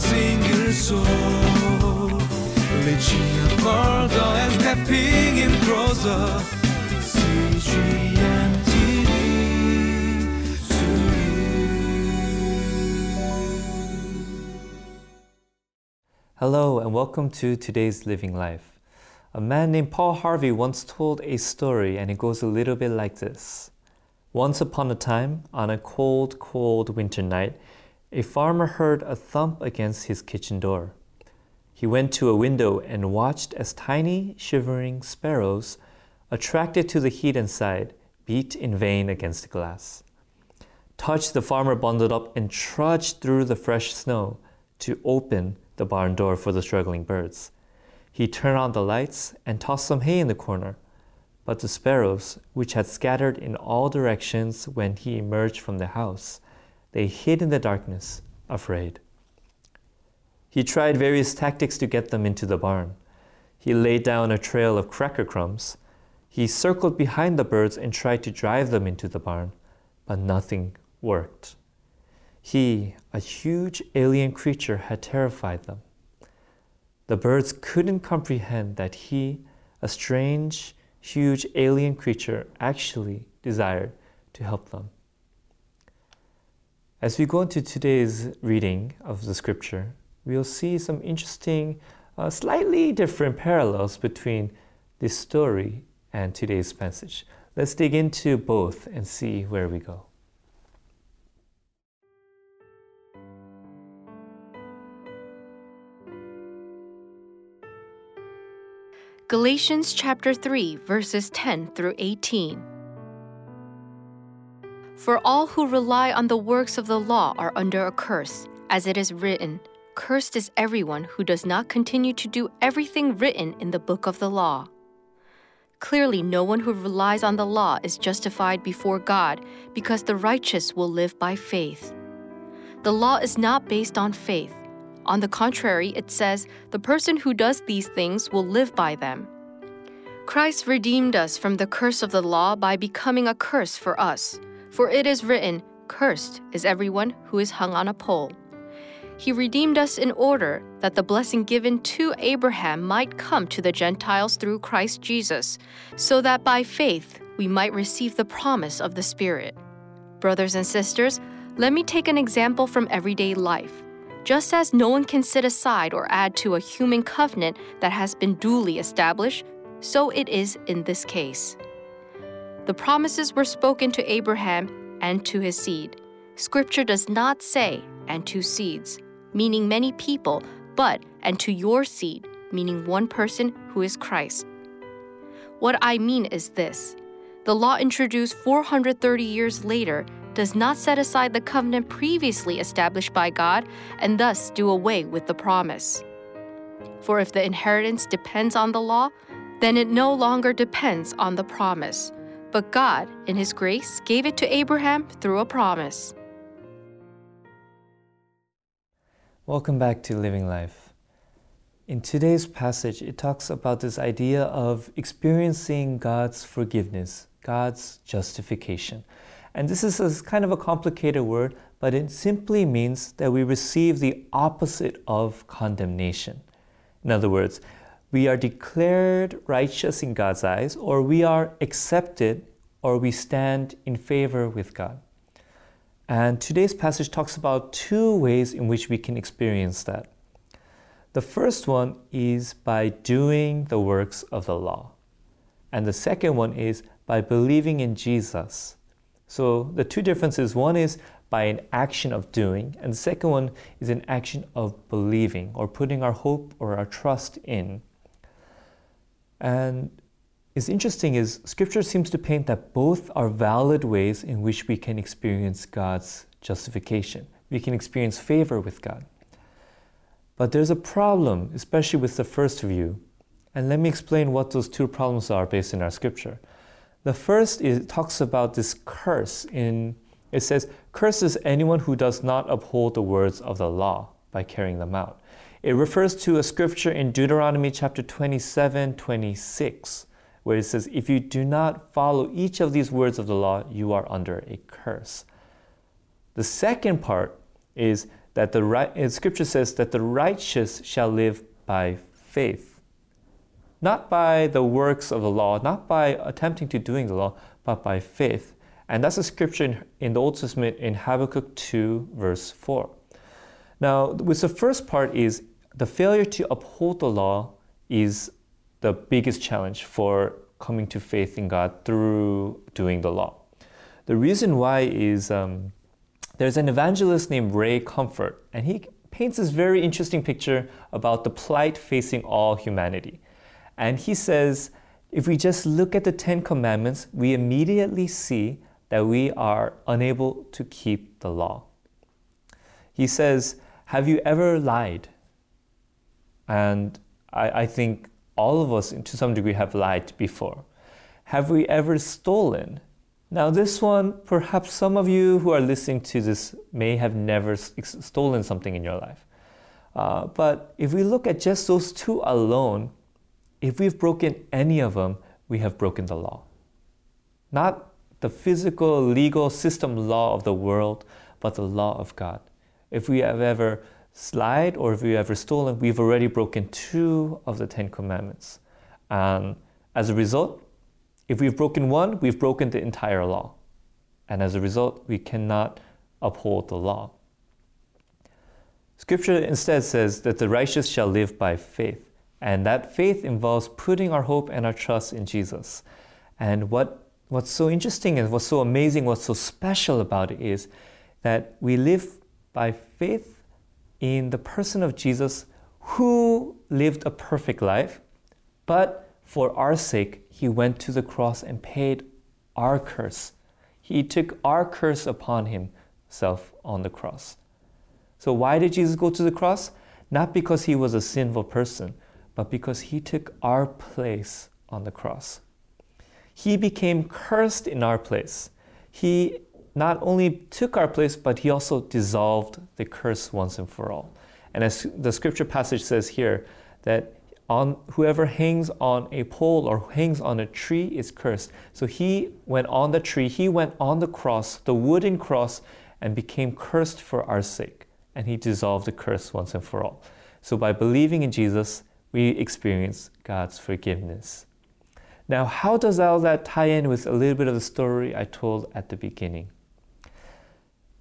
single soul. And stepping in closer. Hello, and welcome to today's Living Life. A man named Paul Harvey once told a story, and it goes a little bit like this. Once upon a time, on a cold, cold winter night, a farmer heard a thump against his kitchen door. He went to a window and watched as tiny, shivering sparrows, attracted to the heat inside, beat in vain against the glass. Touched, the farmer bundled up and trudged through the fresh snow to open the barn door for the struggling birds. He turned on the lights and tossed some hay in the corner. But the sparrows, which had scattered in all directions when he emerged from the house, they hid in the darkness, afraid. He tried various tactics to get them into the barn. He laid down a trail of cracker crumbs. He circled behind the birds and tried to drive them into the barn, but nothing worked. He, a huge alien creature, had terrified them. The birds couldn't comprehend that he, a strange, huge alien creature, actually desired to help them. As we go into today's reading of the scripture, we'll see some interesting, uh, slightly different parallels between this story and today's passage. Let's dig into both and see where we go. Galatians chapter 3 verses 10 through 18. For all who rely on the works of the law are under a curse, as it is written, Cursed is everyone who does not continue to do everything written in the book of the law. Clearly, no one who relies on the law is justified before God because the righteous will live by faith. The law is not based on faith on the contrary, it says, the person who does these things will live by them. Christ redeemed us from the curse of the law by becoming a curse for us. For it is written, Cursed is everyone who is hung on a pole. He redeemed us in order that the blessing given to Abraham might come to the Gentiles through Christ Jesus, so that by faith we might receive the promise of the Spirit. Brothers and sisters, let me take an example from everyday life. Just as no one can sit aside or add to a human covenant that has been duly established, so it is in this case. The promises were spoken to Abraham and to his seed. Scripture does not say, and to seeds, meaning many people, but and to your seed, meaning one person who is Christ. What I mean is this the law introduced 430 years later does not set aside the covenant previously established by God and thus do away with the promise. For if the inheritance depends on the law, then it no longer depends on the promise. But God, in His grace, gave it to Abraham through a promise. Welcome back to Living Life. In today's passage, it talks about this idea of experiencing God's forgiveness, God's justification. And this is a, kind of a complicated word, but it simply means that we receive the opposite of condemnation. In other words, we are declared righteous in God's eyes, or we are accepted, or we stand in favor with God. And today's passage talks about two ways in which we can experience that. The first one is by doing the works of the law. And the second one is by believing in Jesus so the two differences one is by an action of doing, and the second one is an action of believing or putting our hope or our trust in. And it's interesting is scripture seems to paint that both are valid ways in which we can experience God's justification. We can experience favor with God. But there's a problem, especially with the first view. And let me explain what those two problems are based in our scripture. The first is talks about this curse in it says, curses anyone who does not uphold the words of the law by carrying them out. It refers to a scripture in Deuteronomy chapter 27, 26, where it says, If you do not follow each of these words of the law, you are under a curse. The second part is that the right, uh, scripture says that the righteous shall live by faith. Not by the works of the law, not by attempting to doing the law, but by faith. And that's a scripture in, in the Old Testament in Habakkuk 2, verse 4. Now, with the first part is the failure to uphold the law is the biggest challenge for coming to faith in God through doing the law. The reason why is um, there's an evangelist named Ray Comfort, and he paints this very interesting picture about the plight facing all humanity. And he says, if we just look at the Ten Commandments, we immediately see that we are unable to keep the law. He says, Have you ever lied? And I, I think all of us, to some degree, have lied before. Have we ever stolen? Now, this one, perhaps some of you who are listening to this may have never stolen something in your life. Uh, but if we look at just those two alone, if we've broken any of them, we have broken the law. Not the physical, legal system law of the world, but the law of God. If we have ever lied or if have ever stolen, we've already broken two of the Ten Commandments. And as a result, if we've broken one, we've broken the entire law. And as a result, we cannot uphold the law. Scripture instead says that the righteous shall live by faith. And that faith involves putting our hope and our trust in Jesus. And what what's so interesting and what's so amazing, what's so special about it is that we live by faith in the person of Jesus who lived a perfect life, but for our sake, he went to the cross and paid our curse. He took our curse upon himself on the cross. So, why did Jesus go to the cross? Not because he was a sinful person, but because he took our place on the cross. He became cursed in our place. He not only took our place, but he also dissolved the curse once and for all. And as the scripture passage says here, that on whoever hangs on a pole or hangs on a tree is cursed. So he went on the tree, he went on the cross, the wooden cross, and became cursed for our sake. And he dissolved the curse once and for all. So by believing in Jesus, we experience God's forgiveness. Now, how does all that tie in with a little bit of the story I told at the beginning?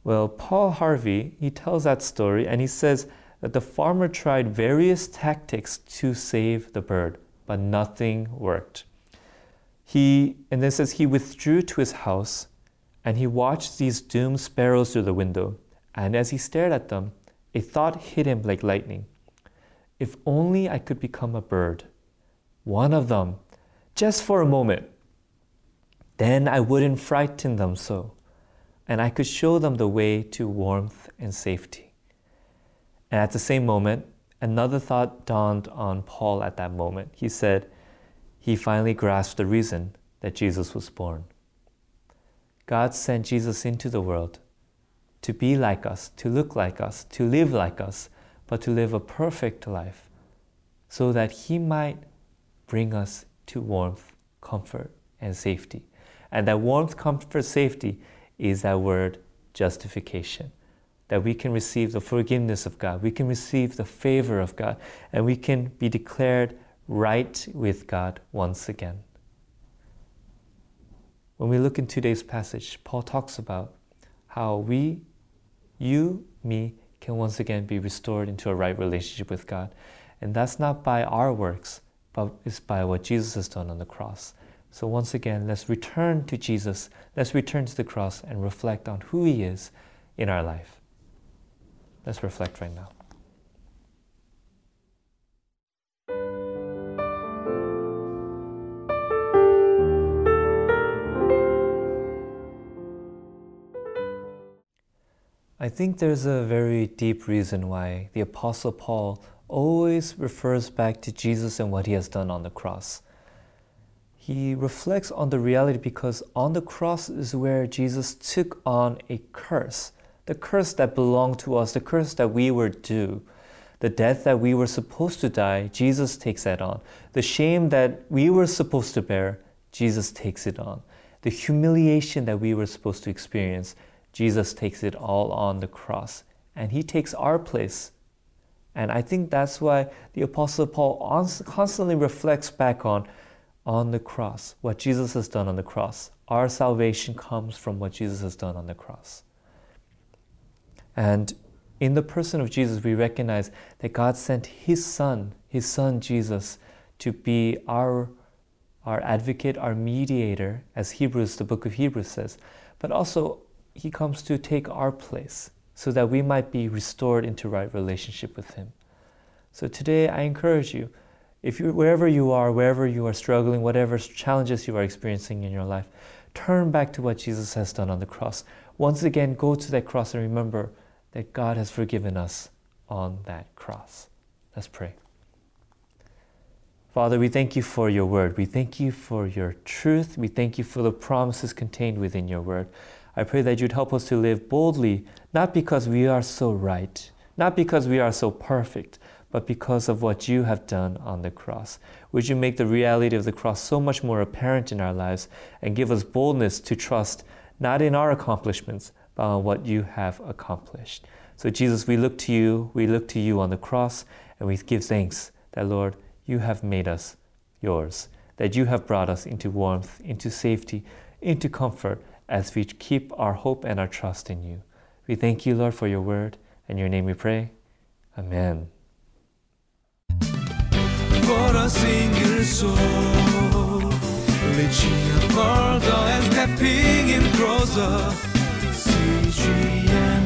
Well, Paul Harvey, he tells that story and he says that the farmer tried various tactics to save the bird, but nothing worked. He, and then says he withdrew to his house and he watched these doomed sparrows through the window. And as he stared at them, a thought hit him like lightning. If only I could become a bird, one of them just for a moment. Then I wouldn't frighten them so, and I could show them the way to warmth and safety. And at the same moment, another thought dawned on Paul at that moment. He said, he finally grasped the reason that Jesus was born. God sent Jesus into the world to be like us, to look like us, to live like us, but to live a perfect life so that He might bring us to warmth, comfort, and safety. And that warmth, comfort, safety is that word justification. That we can receive the forgiveness of God, we can receive the favor of God, and we can be declared right with God once again. When we look in today's passage, Paul talks about how we, you, me, can once again be restored into a right relationship with God. And that's not by our works, but it's by what Jesus has done on the cross. So once again, let's return to Jesus. Let's return to the cross and reflect on who He is in our life. Let's reflect right now. I think there's a very deep reason why the Apostle Paul always refers back to Jesus and what he has done on the cross. He reflects on the reality because on the cross is where Jesus took on a curse, the curse that belonged to us, the curse that we were due. The death that we were supposed to die, Jesus takes that on. The shame that we were supposed to bear, Jesus takes it on. The humiliation that we were supposed to experience, Jesus takes it all on the cross and he takes our place. And I think that's why the Apostle Paul constantly reflects back on on the cross, what Jesus has done on the cross. Our salvation comes from what Jesus has done on the cross. And in the person of Jesus, we recognize that God sent His Son, His Son Jesus, to be our, our advocate, our mediator, as Hebrews, the book of Hebrews says. But also, He comes to take our place so that we might be restored into right relationship with Him. So today, I encourage you, if you wherever you are, wherever you are struggling, whatever challenges you are experiencing in your life, turn back to what Jesus has done on the cross. Once again, go to that cross and remember that God has forgiven us on that cross. Let's pray. Father, we thank you for your word. We thank you for your truth. We thank you for the promises contained within your word. I pray that you'd help us to live boldly, not because we are so right, not because we are so perfect, but because of what you have done on the cross. Would you make the reality of the cross so much more apparent in our lives and give us boldness to trust not in our accomplishments, but on what you have accomplished. So, Jesus, we look to you, we look to you on the cross, and we give thanks that, Lord, you have made us yours, that you have brought us into warmth, into safety, into comfort as we keep our hope and our trust in you. We thank you, Lord, for your word. In your name we pray. Amen. For a single soul, reaching further and stepping in closer. CGN.